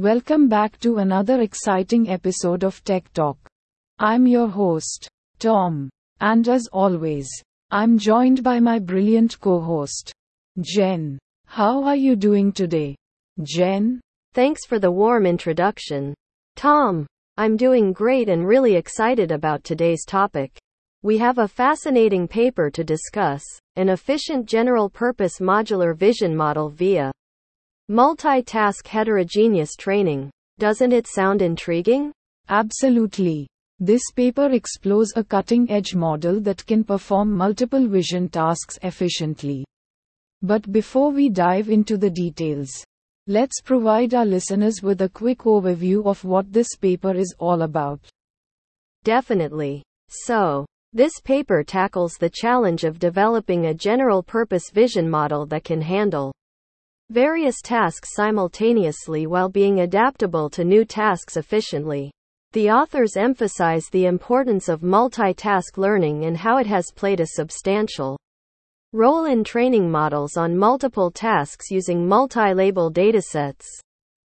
Welcome back to another exciting episode of Tech Talk. I'm your host, Tom, and as always, I'm joined by my brilliant co host, Jen. How are you doing today? Jen? Thanks for the warm introduction. Tom, I'm doing great and really excited about today's topic. We have a fascinating paper to discuss an efficient general purpose modular vision model via multitask heterogeneous training. Doesn't it sound intriguing? Absolutely. This paper explores a cutting edge model that can perform multiple vision tasks efficiently. But before we dive into the details, let's provide our listeners with a quick overview of what this paper is all about. Definitely. So, this paper tackles the challenge of developing a general purpose vision model that can handle various tasks simultaneously while being adaptable to new tasks efficiently. The authors emphasize the importance of multitask learning and how it has played a substantial role in training models on multiple tasks using multi-label datasets.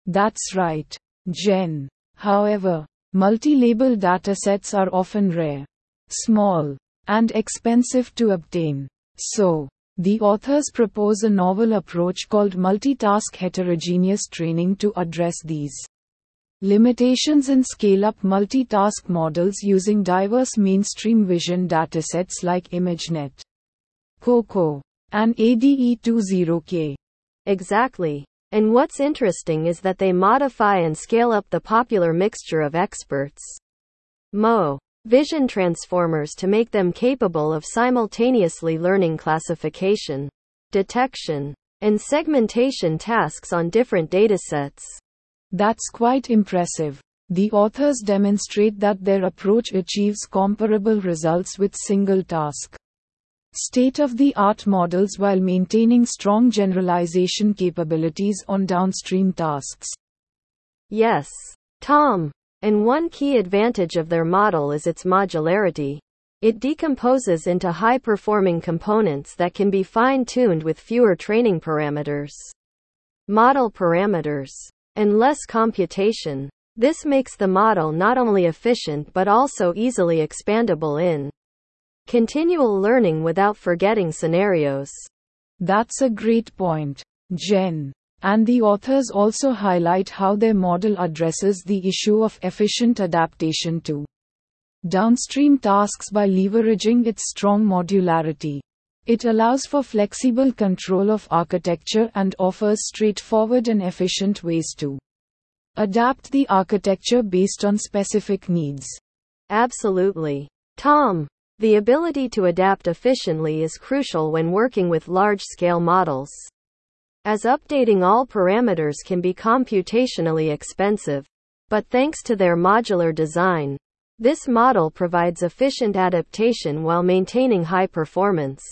That's right, Jen. However, multi-label datasets are often rare, small, and expensive to obtain. So, the authors propose a novel approach called multitask heterogeneous training to address these limitations and scale up multitask models using diverse mainstream vision datasets like ImageNet. COCO, and ADE20K. Exactly. And what's interesting is that they modify and scale up the popular mixture of experts. Mo. Vision transformers to make them capable of simultaneously learning classification, detection, and segmentation tasks on different datasets. That's quite impressive. The authors demonstrate that their approach achieves comparable results with single task state of the art models while maintaining strong generalization capabilities on downstream tasks. Yes, Tom. And one key advantage of their model is its modularity. It decomposes into high performing components that can be fine tuned with fewer training parameters, model parameters, and less computation. This makes the model not only efficient but also easily expandable in Continual learning without forgetting scenarios. That's a great point, Jen. And the authors also highlight how their model addresses the issue of efficient adaptation to downstream tasks by leveraging its strong modularity. It allows for flexible control of architecture and offers straightforward and efficient ways to adapt the architecture based on specific needs. Absolutely. Tom, the ability to adapt efficiently is crucial when working with large-scale models. As updating all parameters can be computationally expensive, but thanks to their modular design, this model provides efficient adaptation while maintaining high performance.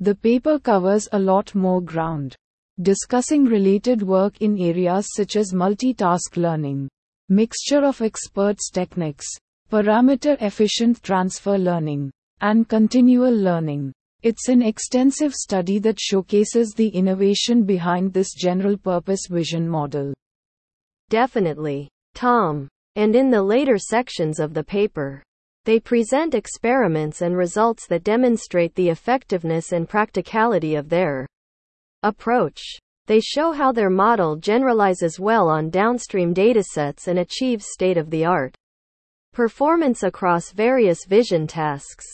The paper covers a lot more ground, discussing related work in areas such as multitask learning, mixture of experts techniques, parameter efficient transfer learning, and continual learning. It's an extensive study that showcases the innovation behind this general purpose vision model. Definitely, Tom. And in the later sections of the paper, they present experiments and results that demonstrate the effectiveness and practicality of their approach. They show how their model generalizes well on downstream datasets and achieves state of the art performance across various vision tasks.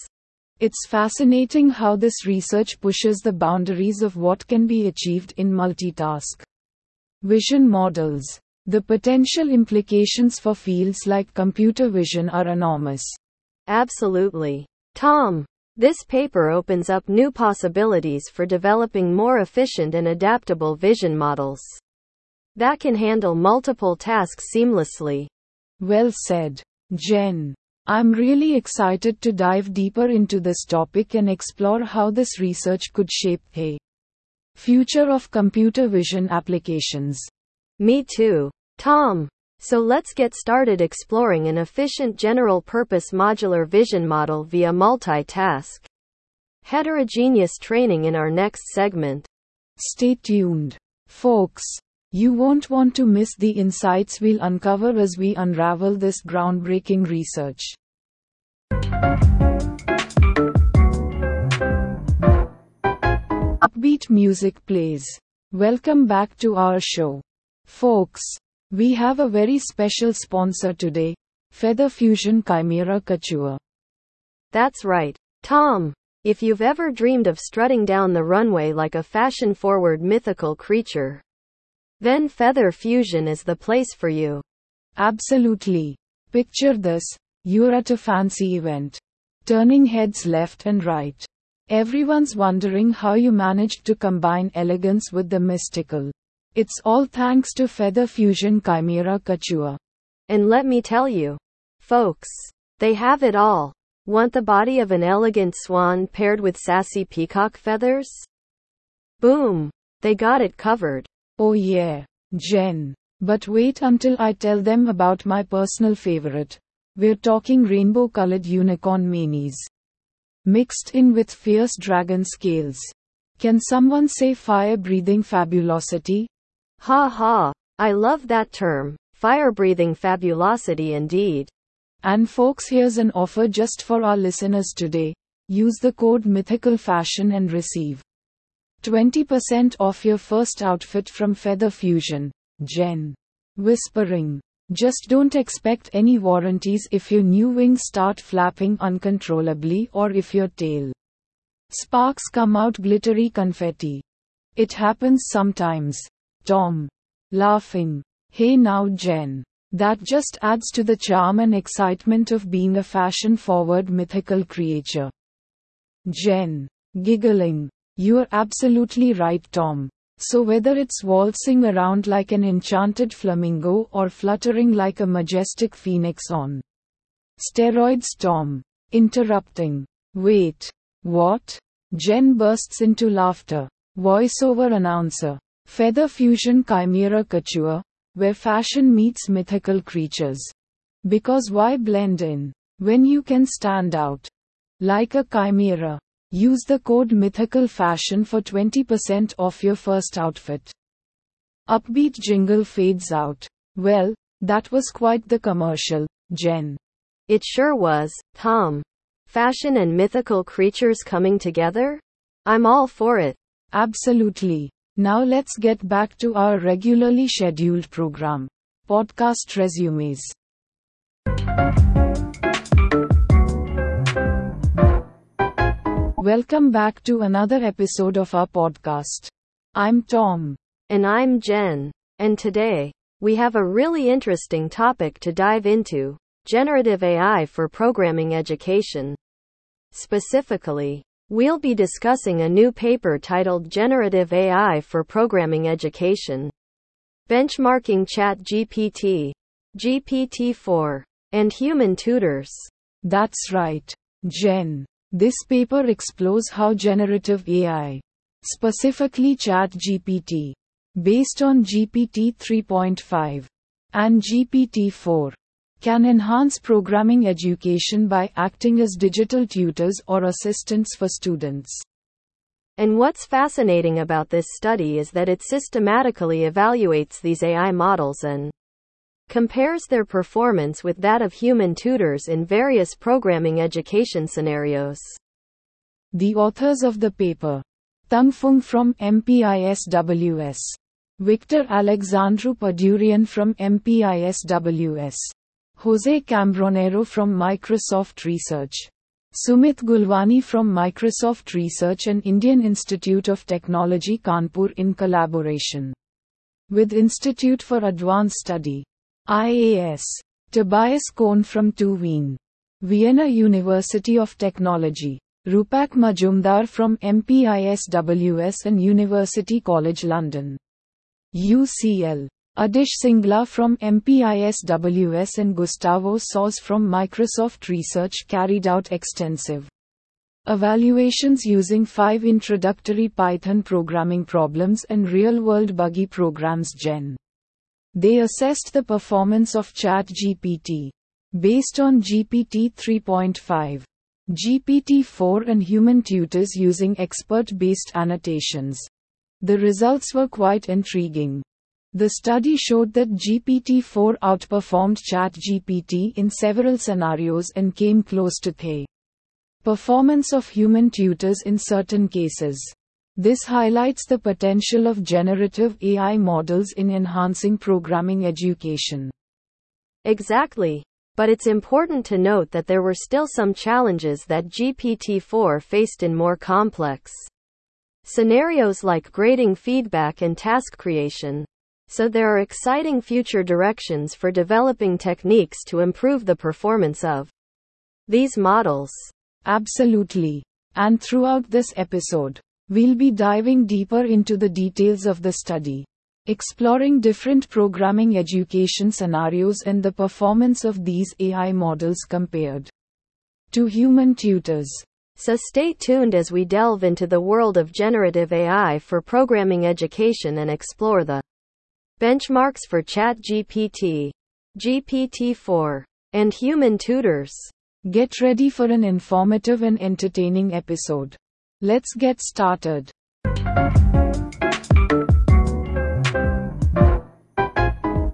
It's fascinating how this research pushes the boundaries of what can be achieved in multitask vision models. The potential implications for fields like computer vision are enormous. Absolutely. Tom, this paper opens up new possibilities for developing more efficient and adaptable vision models that can handle multiple tasks seamlessly. Well said, Jen. I'm really excited to dive deeper into this topic and explore how this research could shape the future of computer vision applications. Me too. Tom. So let's get started exploring an efficient general purpose modular vision model via multitask heterogeneous training in our next segment. Stay tuned. Folks, you won't want to miss the insights we'll uncover as we unravel this groundbreaking research. Upbeat music plays. Welcome back to our show. Folks, we have a very special sponsor today Feather Fusion Chimera Couture. That's right, Tom. If you've ever dreamed of strutting down the runway like a fashion forward mythical creature, then Feather Fusion is the place for you. Absolutely. Picture this you're at a fancy event, turning heads left and right. Everyone's wondering how you managed to combine elegance with the mystical. It's all thanks to Feather Fusion Chimera Couture. And let me tell you, folks, they have it all. Want the body of an elegant swan paired with sassy peacock feathers? Boom! They got it covered. Oh yeah, Jen. But wait until I tell them about my personal favorite. We're talking rainbow colored unicorn manis. Mixed in with fierce dragon scales. Can someone say fire breathing fabulosity? Ha ha! I love that term. Fire breathing fabulosity indeed. And folks, here's an offer just for our listeners today. Use the code Mythical Fashion and receive 20% off your first outfit from Feather Fusion. Jen. Whispering. Just don't expect any warranties if your new wings start flapping uncontrollably or if your tail sparks come out glittery confetti. It happens sometimes. Tom. Laughing. Hey now, Jen. That just adds to the charm and excitement of being a fashion forward mythical creature. Jen. Giggling. You're absolutely right, Tom. So whether it's waltzing around like an enchanted flamingo or fluttering like a majestic phoenix on steroids, Tom. Interrupting. Wait. What? Jen bursts into laughter. Voiceover announcer. Feather Fusion Chimera Couture, where fashion meets mythical creatures. Because why blend in when you can stand out like a chimera? Use the code Mythical Fashion for 20% off your first outfit. Upbeat jingle fades out. Well, that was quite the commercial, Jen. It sure was, Tom. Fashion and mythical creatures coming together? I'm all for it. Absolutely. Now let's get back to our regularly scheduled program. Podcast resumes. Welcome back to another episode of our podcast. I'm Tom. And I'm Jen. And today, we have a really interesting topic to dive into generative AI for programming education. Specifically, we'll be discussing a new paper titled Generative AI for Programming Education. Benchmarking ChatGPT, GPT 4, and human tutors. That's right, Jen. This paper explores how generative AI, specifically ChatGPT, based on GPT 3.5 and GPT 4, can enhance programming education by acting as digital tutors or assistants for students. And what's fascinating about this study is that it systematically evaluates these AI models and compares their performance with that of human tutors in various programming education scenarios. The authors of the paper Tung Phung from MPISWS, Victor Alexandru Pădurean from MPISWS, Jose Cambronero from Microsoft Research, Sumit Gulwani from Microsoft Research and Indian Institute of Technology Kanpur in collaboration with Institute for Advanced Study IAS. Tobias Kohn from TU Vienna University of Technology. Rupak Majumdar from MPISWS and University College London. UCL. Adish Singla from MPISWS and Gustavo Soz from Microsoft Research carried out extensive evaluations using five introductory Python programming problems and real world buggy programs Jen. They assessed the performance of ChatGPT based on GPT 3.5, GPT 4, and human tutors using expert based annotations. The results were quite intriguing. The study showed that GPT-4 outperformed ChatGPT in several scenarios and came close to the performance of human tutors in certain cases. This highlights the potential of generative AI models in enhancing programming education. Exactly. But it's important to note that there were still some challenges that GPT-4 faced in more complex scenarios like grading feedback and task creation. So there are exciting future directions for developing techniques to improve the performance of these models. Absolutely. And throughout this episode, we'll be diving deeper into the details of the study, exploring different programming education scenarios and the performance of these AI models compared to human tutors. So stay tuned as we delve into the world of generative AI for programming education and explore the benchmarks for ChatGPT, GPT-4, and human tutors. Get ready for an informative and entertaining episode. Let's get started.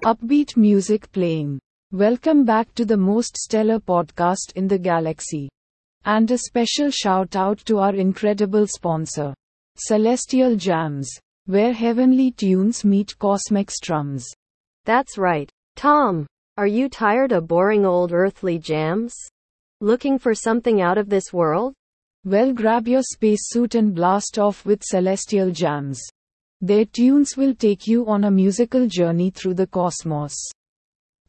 Upbeat music playing. Welcome back to the most stellar podcast in the galaxy. And a special shout out to our incredible sponsor, Celestial Jams, where heavenly tunes meet cosmic strums. That's right. Tom, are you tired of boring old earthly jams? Looking for something out of this world? Well, grab your spacesuit and blast off with Celestial Jams. Their tunes will take you on a musical journey through the cosmos.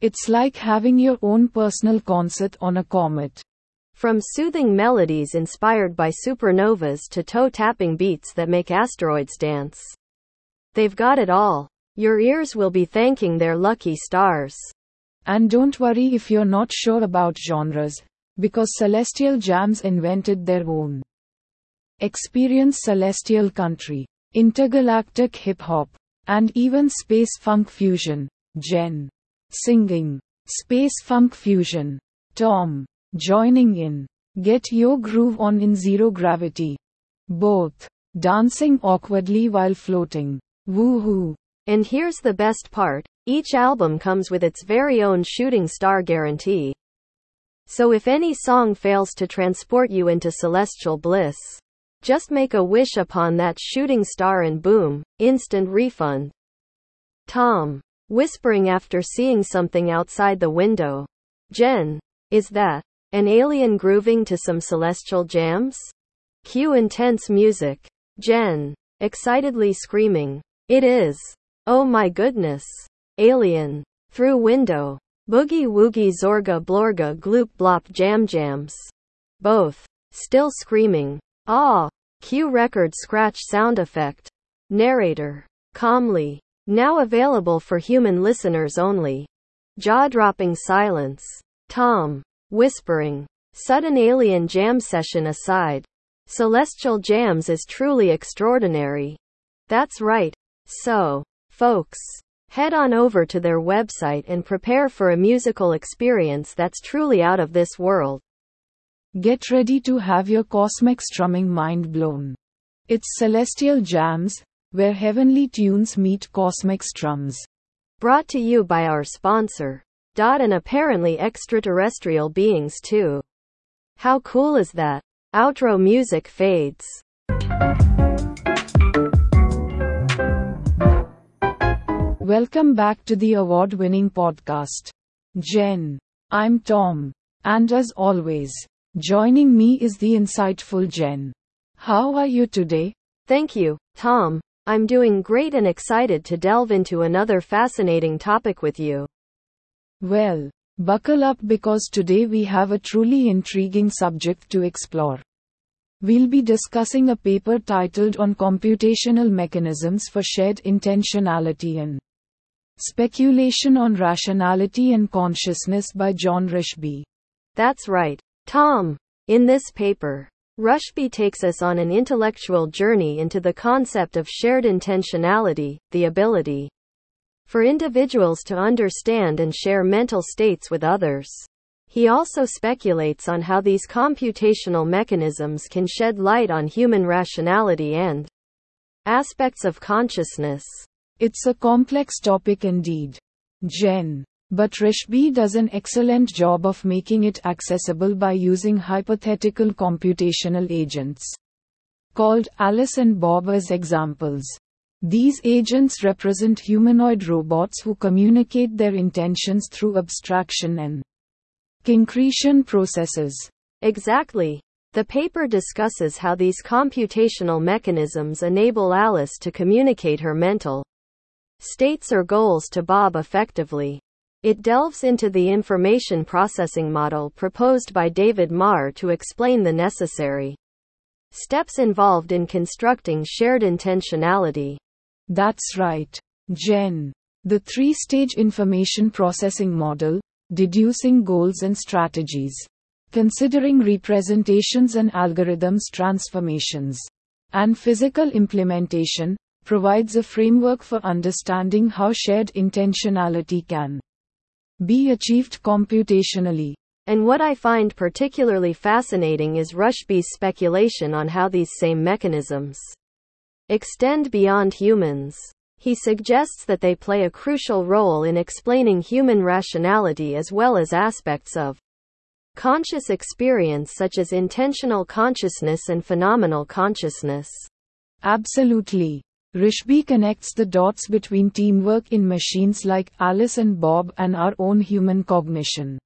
It's like having your own personal concert on a comet. From soothing melodies inspired by supernovas to toe tapping beats that make asteroids dance. They've got it all. Your ears will be thanking their lucky stars. And don't worry if you're not sure about genres, because Celestial Jams invented their own. Experience Celestial Country, Intergalactic Hip Hop, and even Space Funk Fusion. Jen. Singing. Space Funk Fusion. Tom. Joining in. Get your groove on in Zero Gravity. Both. Dancing awkwardly while floating. Woohoo. And here's the best part each album comes with its very own shooting star guarantee. So if any song fails to transport you into celestial bliss, just make a wish upon that shooting star and boom, instant refund. Tom, whispering after seeing something outside the window. Jen, is that an alien grooving to some celestial jams? Cue intense music. Jen, excitedly screaming. It is. Oh my goodness. Alien. Through window. Boogie woogie zorga blorga gloop blop jam jams. Both. Still screaming. Ah. Cue record scratch sound effect. Narrator. Calmly. Now available for human listeners only. Jaw dropping silence. Tom. Whispering. Sudden alien jam session aside. Celestial Jams is truly extraordinary. That's right. So, folks, head on over to their website and prepare for a musical experience that's truly out of this world. Get ready to have your cosmic strumming mind blown. It's Celestial Jams, where heavenly tunes meet cosmic strums. Brought to you by our sponsor. Dot and apparently extraterrestrial beings too. How cool is that? Outro music fades. Welcome back to the award winning podcast. Jen. I'm Tom. And as always, joining me is the insightful Jen. How are you today? Thank you, Tom. I'm doing great and excited to delve into another fascinating topic with you. Well, buckle up because today we have a truly intriguing subject to explore. We'll be discussing a paper titled On Computational Mechanisms for Shared Intentionality and Speculation on Rationality and Consciousness by John Rushby. That's right, Tom. In this paper, Rushby takes us on an intellectual journey into the concept of shared intentionality, the ability for individuals to understand and share mental states with others. He also speculates on how these computational mechanisms can shed light on human rationality and Aspects of consciousness. It's a complex topic indeed. Jen. But Rushby does an excellent job of making it accessible by using hypothetical computational agents. Called Alice and Bob as examples. These agents represent humanoid robots who communicate their intentions through abstraction and concretion processes. Exactly. The paper discusses how these computational mechanisms enable Alice to communicate her mental states or goals to Bob effectively. It delves into the information processing model proposed by David Marr to explain the necessary steps involved in constructing shared intentionality. That's right. Jen. The three stage information processing model, deducing goals and strategies considering representations and algorithms transformations, and physical implementation, provides a framework for understanding how shared intentionality can be achieved computationally. And what I find particularly fascinating is Rushby's speculation on how these same mechanisms extend beyond humans. He suggests that they play a crucial role in explaining human rationality as well as aspects of conscious experience such as intentional consciousness and phenomenal consciousness. Absolutely. Rushby connects the dots between teamwork in machines like Alice and Bob and our own human cognition.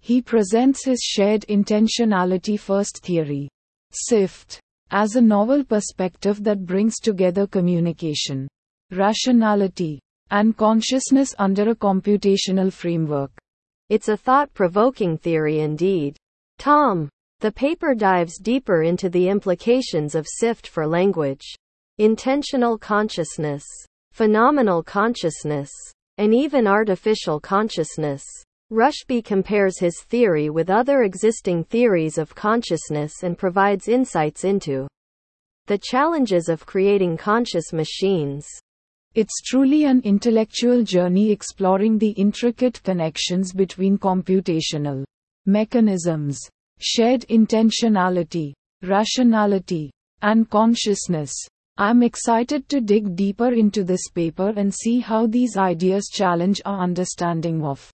He presents his shared intentionality first theory, SIFT, as a novel perspective that brings together communication, rationality, and consciousness under a computational framework. It's a thought provoking theory indeed. Tom. The paper dives deeper into the implications of SIFT for language, intentional consciousness, phenomenal consciousness, and even artificial consciousness. Rushby compares his theory with other existing theories of consciousness and provides insights into the challenges of creating conscious machines. It's truly an intellectual journey exploring the intricate connections between computational mechanisms, shared intentionality, rationality, and consciousness. I'm excited to dig deeper into this paper and see how these ideas challenge our understanding of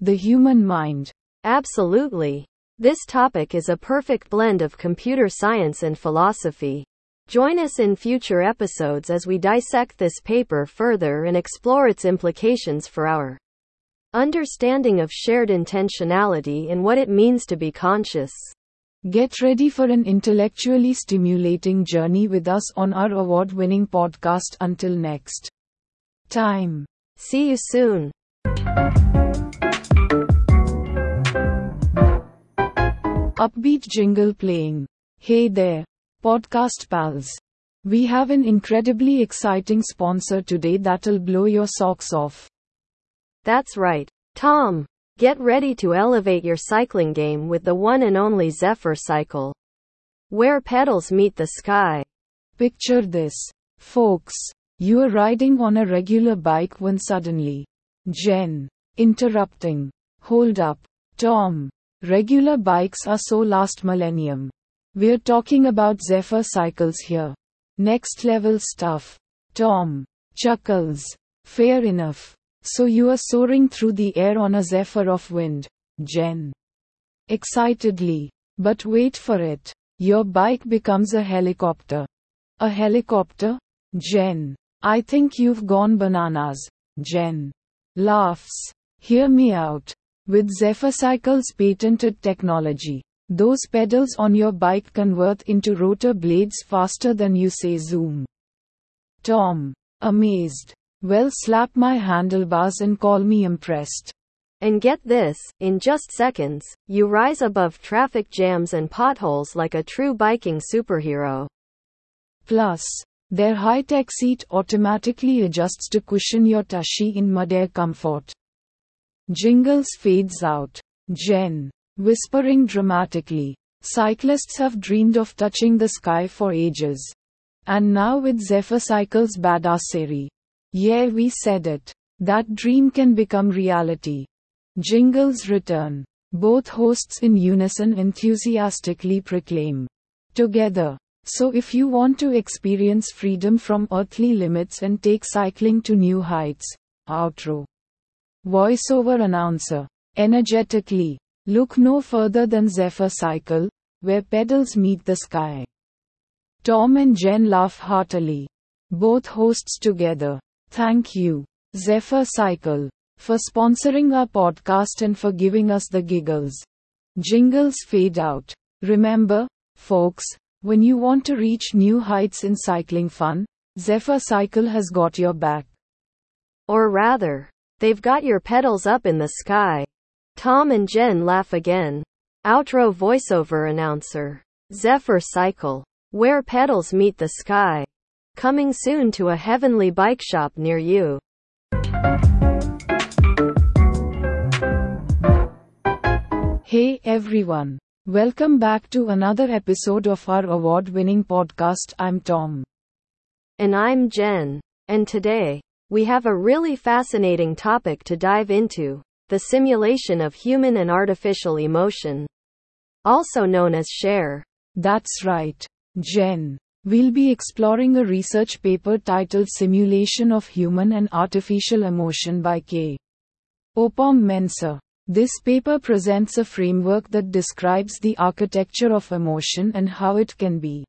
the human mind. Absolutely. This topic is a perfect blend of computer science and philosophy. Join us in future episodes as we dissect this paper further and explore its implications for our understanding of shared intentionality and what it means to be conscious. Get ready for an intellectually stimulating journey with us on our award winning podcast. Until next time. See you soon. Upbeat jingle playing. Hey there. Podcast pals. We have an incredibly exciting sponsor today that'll blow your socks off. That's right. Tom. Get ready to elevate your cycling game with the one and only Zephyr Cycle. Where pedals meet the sky. Picture this. Folks. You're riding on a regular bike when suddenly. Jen. Interrupting. Hold up. Tom. Regular bikes are so last millennium. We're talking about Zephyr cycles here. Next level stuff. Tom. Chuckles. Fair enough. So you are soaring through the air on a zephyr of wind. Jen. Excitedly. But wait for it. Your bike becomes a helicopter. A helicopter? Jen. I think you've gone bananas. Jen. Laughs. Hear me out. With Zephyr Cycle's patented technology, those pedals on your bike convert into rotor blades faster than you say zoom. Tom. Amazed. Well, slap my handlebars and call me impressed. And get this, in just seconds, you rise above traffic jams and potholes like a true biking superhero. Plus, their high tech seat automatically adjusts to cushion your tushy in mid-air comfort. Jingles fades out. Jen. Whispering dramatically. Cyclists have dreamed of touching the sky for ages. And now with Zephyr Cycle's badassery. Yeah, we said it. That dream can become reality. Jingles return. Both hosts in unison enthusiastically proclaim. Together. So if you want to experience freedom from earthly limits and take cycling to new heights, outro. Voiceover announcer. Energetically. Look no further than Zephyr Cycle, where pedals meet the sky. Tom and Jen laugh heartily. Both hosts together. Thank you, Zephyr Cycle, for sponsoring our podcast and for giving us the giggles. Jingles fade out. Remember, folks, when you want to reach new heights in cycling fun, Zephyr Cycle has got your back. Or rather, they've got your pedals up in the sky. Tom and Jen laugh again. Outro voiceover announcer. Zephyr Cycle. Where pedals meet the sky. Coming soon to a heavenly bike shop near you. Hey everyone. Welcome back to another episode of our award winning podcast. I'm Tom. And I'm Jen. And today, we have a really fascinating topic to dive into the simulation of human and artificial emotion, also known as SHARE. That's right, Jen. We'll be exploring a research paper titled Simulation of Human and Artificial Emotion by K. Oppong Mensah. This paper presents a framework that describes the architecture of emotion and how it can be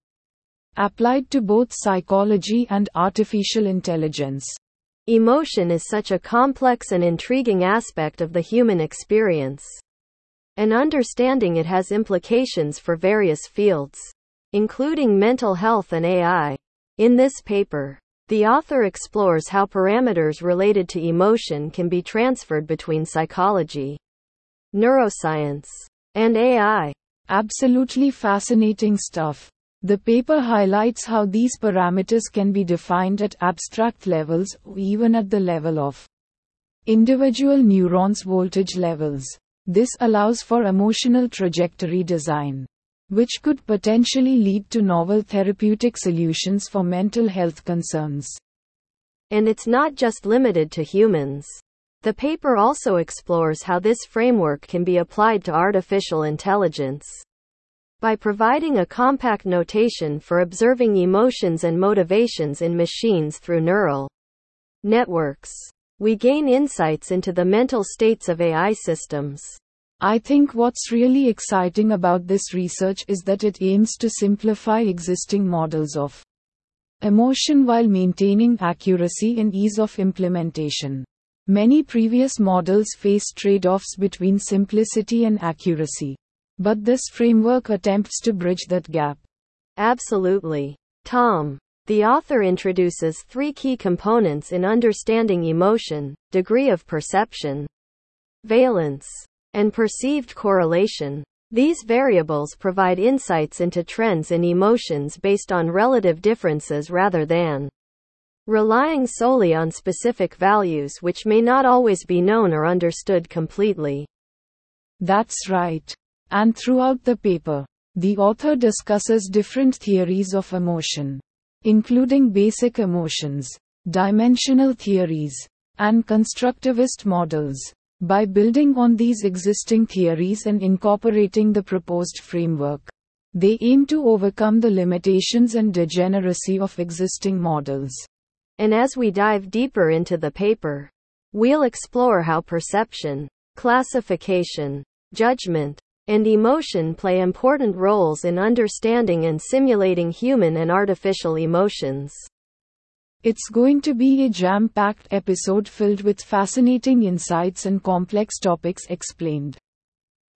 applied to both psychology and artificial intelligence. Emotion is such a complex and intriguing aspect of the human experience. And understanding it has implications for various fields, including mental health and AI. In this paper, the author explores how parameters related to emotion can be transferred between psychology, neuroscience, and AI. Absolutely fascinating stuff. The paper highlights how these parameters can be defined at abstract levels, even at the level of individual neurons' voltage levels. This allows for emotional trajectory design, which could potentially lead to novel therapeutic solutions for mental health concerns. And it's not just limited to humans. The paper also explores how this framework can be applied to artificial intelligence. By providing a compact notation for observing emotions and motivations in machines through neural networks, we gain insights into the mental states of AI systems. I think what's really exciting about this research is that it aims to simplify existing models of emotion while maintaining accuracy and ease of implementation. Many previous models face trade offs between simplicity and accuracy. But this framework attempts to bridge that gap. Absolutely. Tom. The author introduces three key components in understanding emotion degree of perception, valence, and perceived correlation. These variables provide insights into trends in emotions based on relative differences rather than relying solely on specific values which may not always be known or understood completely. That's right. And throughout the paper, the author discusses different theories of emotion, including basic emotions, dimensional theories, and constructivist models. By building on these existing theories and incorporating the proposed framework, they aim to overcome the limitations and degeneracy of existing models. And as we dive deeper into the paper, we'll explore how perception, classification, judgment, and emotion play important roles in understanding and simulating human and artificial emotions. It's going to be a jam packed episode filled with fascinating insights and complex topics explained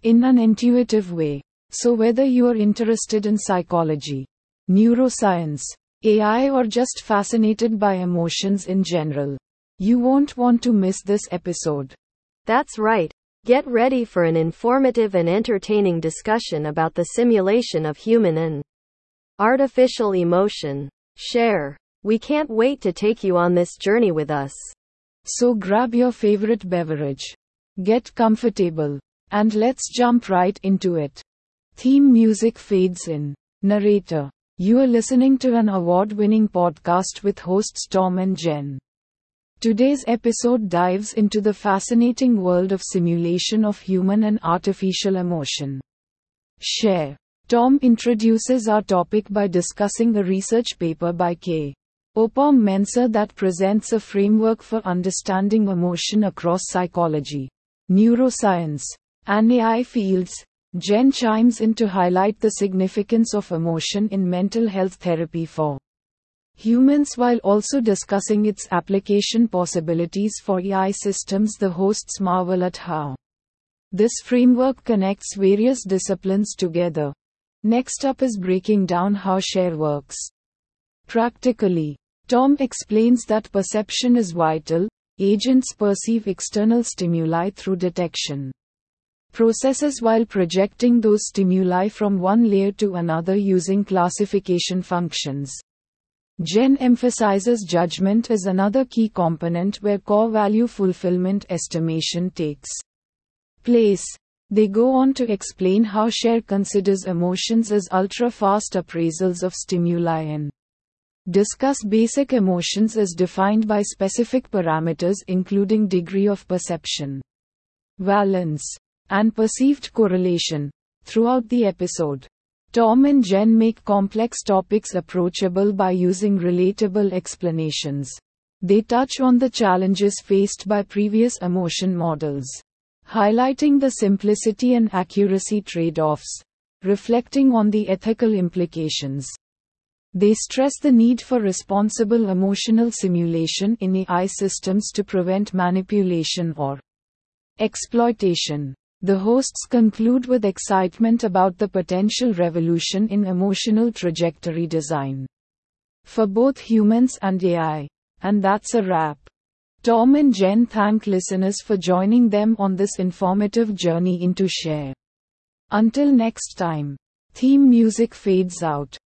in an intuitive way. So, whether you are interested in psychology, neuroscience, AI or just fascinated by emotions in general. You won't want to miss this episode. That's right. Get ready for an informative and entertaining discussion about the simulation of human and artificial emotion. SHARE. We can't wait to take you on this journey with us. So grab your favorite beverage, get comfortable, and let's jump right into it. Theme music fades in. Narrator. You are listening to an award winning podcast with hosts Tom and Jen. Today's episode dives into the fascinating world of simulation of human and artificial emotion. SHARE. Tom introduces our topic by discussing a research paper by K. Oppong Mensah that presents a framework for understanding emotion across psychology, neuroscience, and AI fields. Jen chimes in to highlight the significance of emotion in mental health therapy for humans while also discussing its application possibilities for AI systems. The hosts marvel at how this framework connects various disciplines together. Next up is breaking down how SHARE works. Practically, Tom explains that perception is vital. Agents perceive external stimuli through detection processes while projecting those stimuli from one layer to another using classification functions. Jen emphasizes judgment as another key component where core value fulfillment estimation takes place. They go on to explain how SHARE considers emotions as ultra fast appraisals of stimuli and discuss basic emotions as defined by specific parameters including degree of perception, valence, and perceived correlation. Throughout the episode, Tom and Jen make complex topics approachable by using relatable explanations. They touch on the challenges faced by previous emotion models, highlighting the simplicity and accuracy trade offs, reflecting on the ethical implications. They stress the need for responsible emotional simulation in AI systems to prevent manipulation or exploitation. The hosts conclude with excitement about the potential revolution in emotional trajectory design for both humans and AI. And that's a wrap. Tom and Jen thank listeners for joining them on this informative journey into SHARE. Until next time, theme music fades out.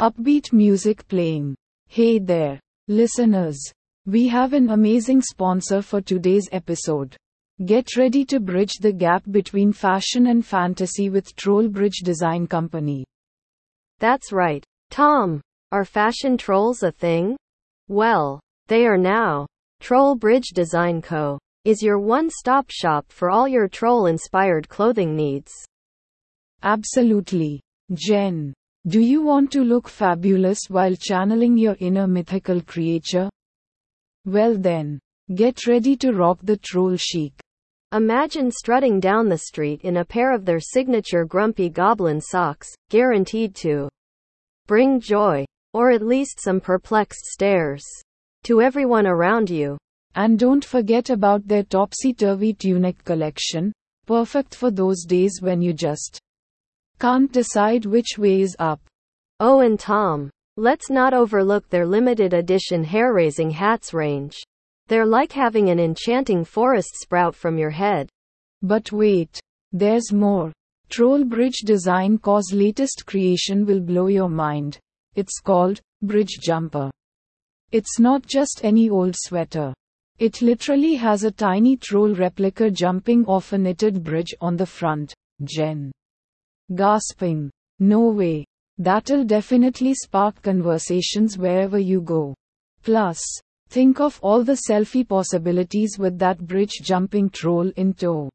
Upbeat music playing. Hey there, listeners. We have an amazing sponsor for today's episode. Get ready to bridge the gap between fashion and fantasy with Trollbridge Design Company. That's right. Tom, are fashion trolls a thing? Well, they are now. Trollbridge Design Co. is your one stop shop for all your troll inspired clothing needs. Absolutely. Jen, do you want to look fabulous while channeling your inner mythical creature? Well then, get ready to rock the troll chic. Imagine strutting down the street in a pair of their signature grumpy goblin socks, guaranteed to bring joy, or at least some perplexed stares, to everyone around you. And don't forget about their topsy turvy tunic collection, perfect for those days when you just can't decide which way is up. Oh, and Tom, Let's not overlook their limited edition hair raising hats range. They're like having an enchanting forest sprout from your head. But wait, there's more. Trollbridge Design Co's latest creation will blow your mind. It's called Bridge Jumper. It's not just any old sweater. It literally has a tiny troll replica jumping off a knitted bridge on the front. Jen. Gasping. No way. That'll definitely spark conversations wherever you go. Plus, think of all the selfie possibilities with that bridge jumping troll in tow.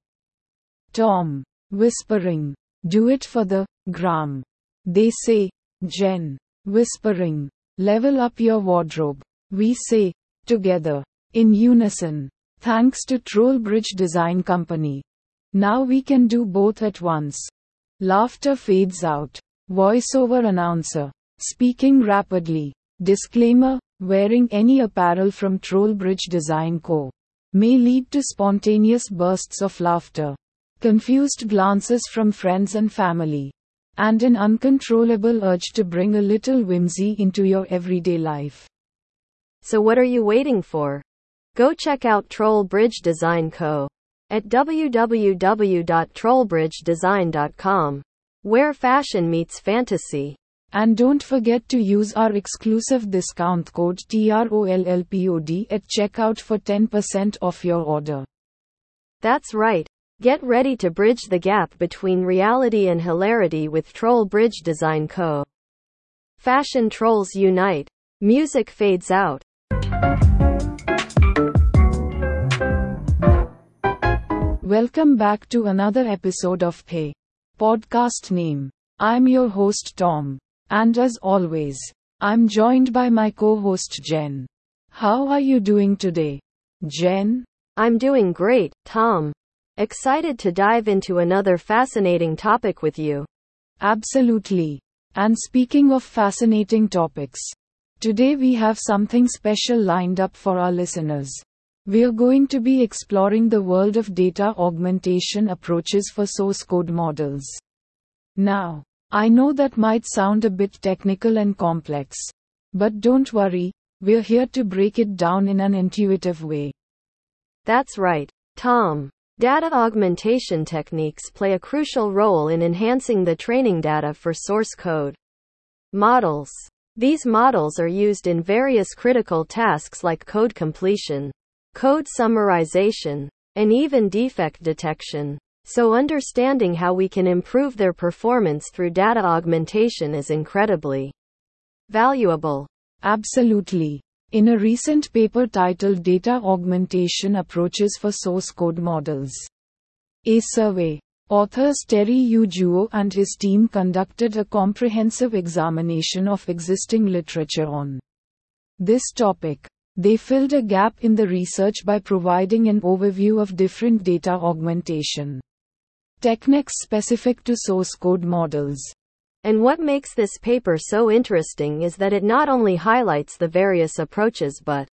Tom, whispering, do it for the gram. They say, Jen, whispering, level up your wardrobe. We say, together, in unison, thanks to Trollbridge Design Company. Now we can do both at once. Laughter fades out. Voiceover announcer. Speaking rapidly. Disclaimer Wearing any apparel from Trollbridge Design Co. may lead to spontaneous bursts of laughter, confused glances from friends and family, and an uncontrollable urge to bring a little whimsy into your everyday life. So, what are you waiting for? Go check out Troll Bridge Design Co. at www.trollbridgedesign.com. Where fashion meets fantasy. And don't forget to use our exclusive discount code TROLLPOD at checkout for 10% off your order. That's right. Get ready to bridge the gap between reality and hilarity with Troll Bridge Design Co. Fashion trolls unite. Music fades out. Welcome back to another episode of Pay Podcast Name. I'm your host Tom, and as always, I'm joined by my co-host Jen. How are you doing today? Jen? I'm doing great, Tom. Excited to dive into another fascinating topic with you. Absolutely. And speaking of fascinating topics, today we have something special lined up for our listeners. We're going to be exploring the world of data augmentation approaches for source code models. Now, I know that might sound a bit technical and complex. But don't worry, we're here to break it down in an intuitive way. That's right, Tom. Data augmentation techniques play a crucial role in enhancing the training data for source code models. These models are used in various critical tasks like code completion, code summarization, and even defect detection. So understanding how we can improve their performance through data augmentation is incredibly valuable. Absolutely. In a recent paper titled Data Augmentation Approaches for Source Code Models, a survey, authors Terry Yue Zhuo and his team conducted a comprehensive examination of existing literature on this topic. They filled a gap in the research by providing an overview of different data augmentation techniques specific to source code models. And what makes this paper so interesting is that it not only highlights the various approaches but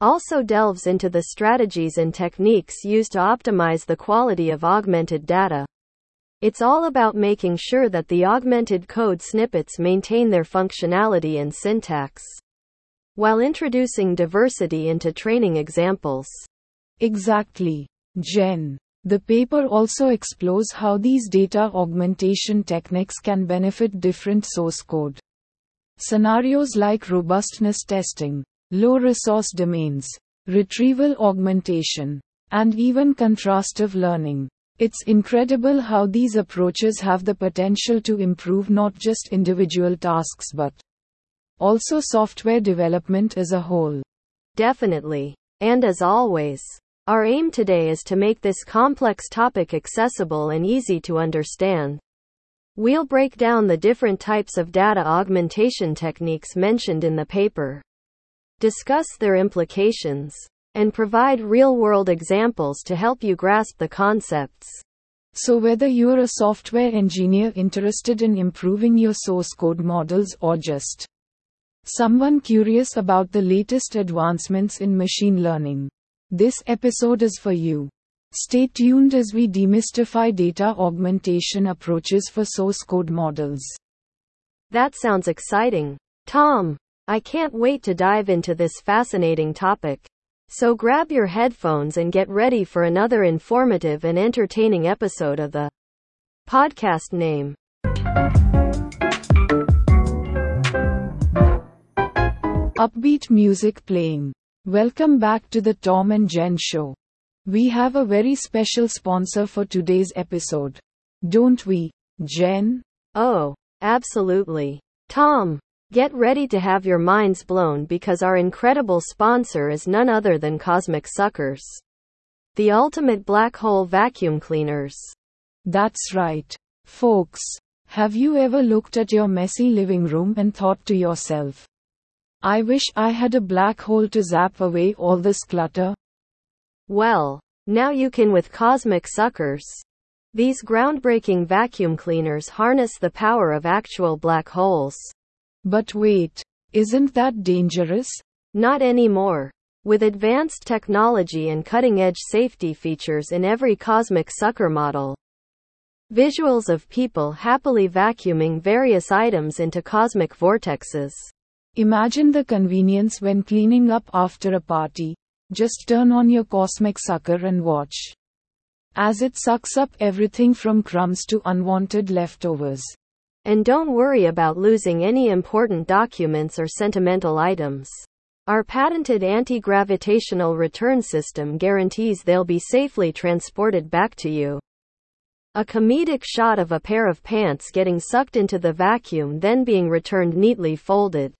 also delves into the strategies and techniques used to optimize the quality of augmented data. It's all about making sure that the augmented code snippets maintain their functionality and syntax while introducing diversity into training examples. Exactly. Jen. The paper also explores how these data augmentation techniques can benefit different source code scenarios like robustness testing, low resource domains, retrieval augmentation, and even contrastive learning. It's incredible how these approaches have the potential to improve not just individual tasks but also software development as a whole. Definitely. And as always, our aim today is to make this complex topic accessible and easy to understand. We'll break down the different types of data augmentation techniques mentioned in the paper, discuss their implications, and provide real world examples to help you grasp the concepts. So, whether you're a software engineer interested in improving your source code models or just Someone curious about the latest advancements in machine learning. This episode is for you. Stay tuned as we demystify data augmentation approaches for source code models. That sounds exciting. Tom, I can't wait to dive into this fascinating topic. So grab your headphones and get ready for another informative and entertaining episode of the podcast name. Upbeat music playing. Welcome back to the Tom and Jen show. We have a very special sponsor for today's episode. Don't we, Jen? Oh, absolutely. Tom, get ready to have your minds blown because our incredible sponsor is none other than Cosmic Suckers. The ultimate black hole vacuum cleaners. That's right. Folks, have you ever looked at your messy living room and thought to yourself, I wish I had a black hole to zap away all this clutter. Well, now you can with Cosmic Suckers. These groundbreaking vacuum cleaners harness the power of actual black holes. But wait, isn't that dangerous? Not anymore. With advanced technology and cutting edge safety features in every Cosmic Sucker model. Visuals of people happily vacuuming various items into cosmic vortexes. Imagine the convenience when cleaning up after a party. Just turn on your cosmic sucker and watch. As it sucks up everything from crumbs to unwanted leftovers. And don't worry about losing any important documents or sentimental items. Our patented anti gravitational return system guarantees they'll be safely transported back to you. A comedic shot of a pair of pants getting sucked into the vacuum, then being returned neatly folded.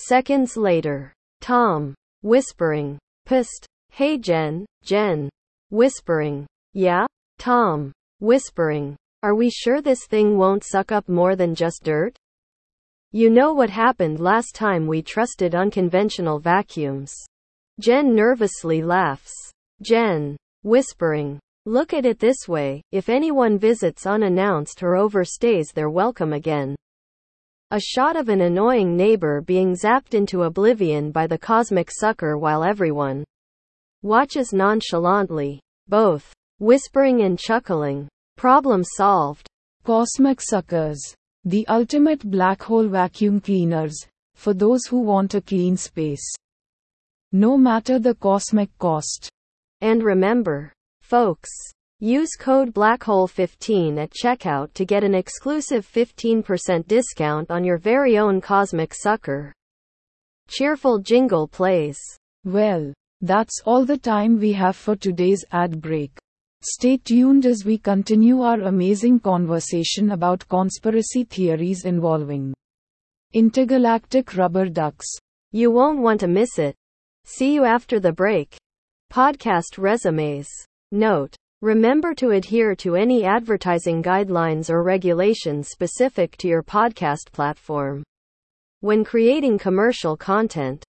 Seconds later. Tom. Whispering. Pissed. Hey Jen, Jen. Whispering. Yeah? Tom. Whispering. Are we sure this thing won't suck up more than just dirt? You know what happened last time we trusted unconventional vacuums. Jen nervously laughs. Jen. Whispering. Look at it this way if anyone visits unannounced or overstays their welcome again. A shot of an annoying neighbor being zapped into oblivion by the cosmic sucker while everyone watches nonchalantly. Both whispering and chuckling. Problem solved. Cosmic suckers. The ultimate black hole vacuum cleaners, for those who want a clean space. No matter the cosmic cost. And remember, folks, use code BLACKHOLE15 at checkout to get an exclusive 15% discount on your very own cosmic sucker. Cheerful jingle plays. Well, that's all the time we have for today's ad break. Stay tuned as we continue our amazing conversation about conspiracy theories involving intergalactic rubber ducks. You won't want to miss it. See you after the break. Podcast resumes. Note. Remember to adhere to any advertising guidelines or regulations specific to your podcast platform when creating commercial content.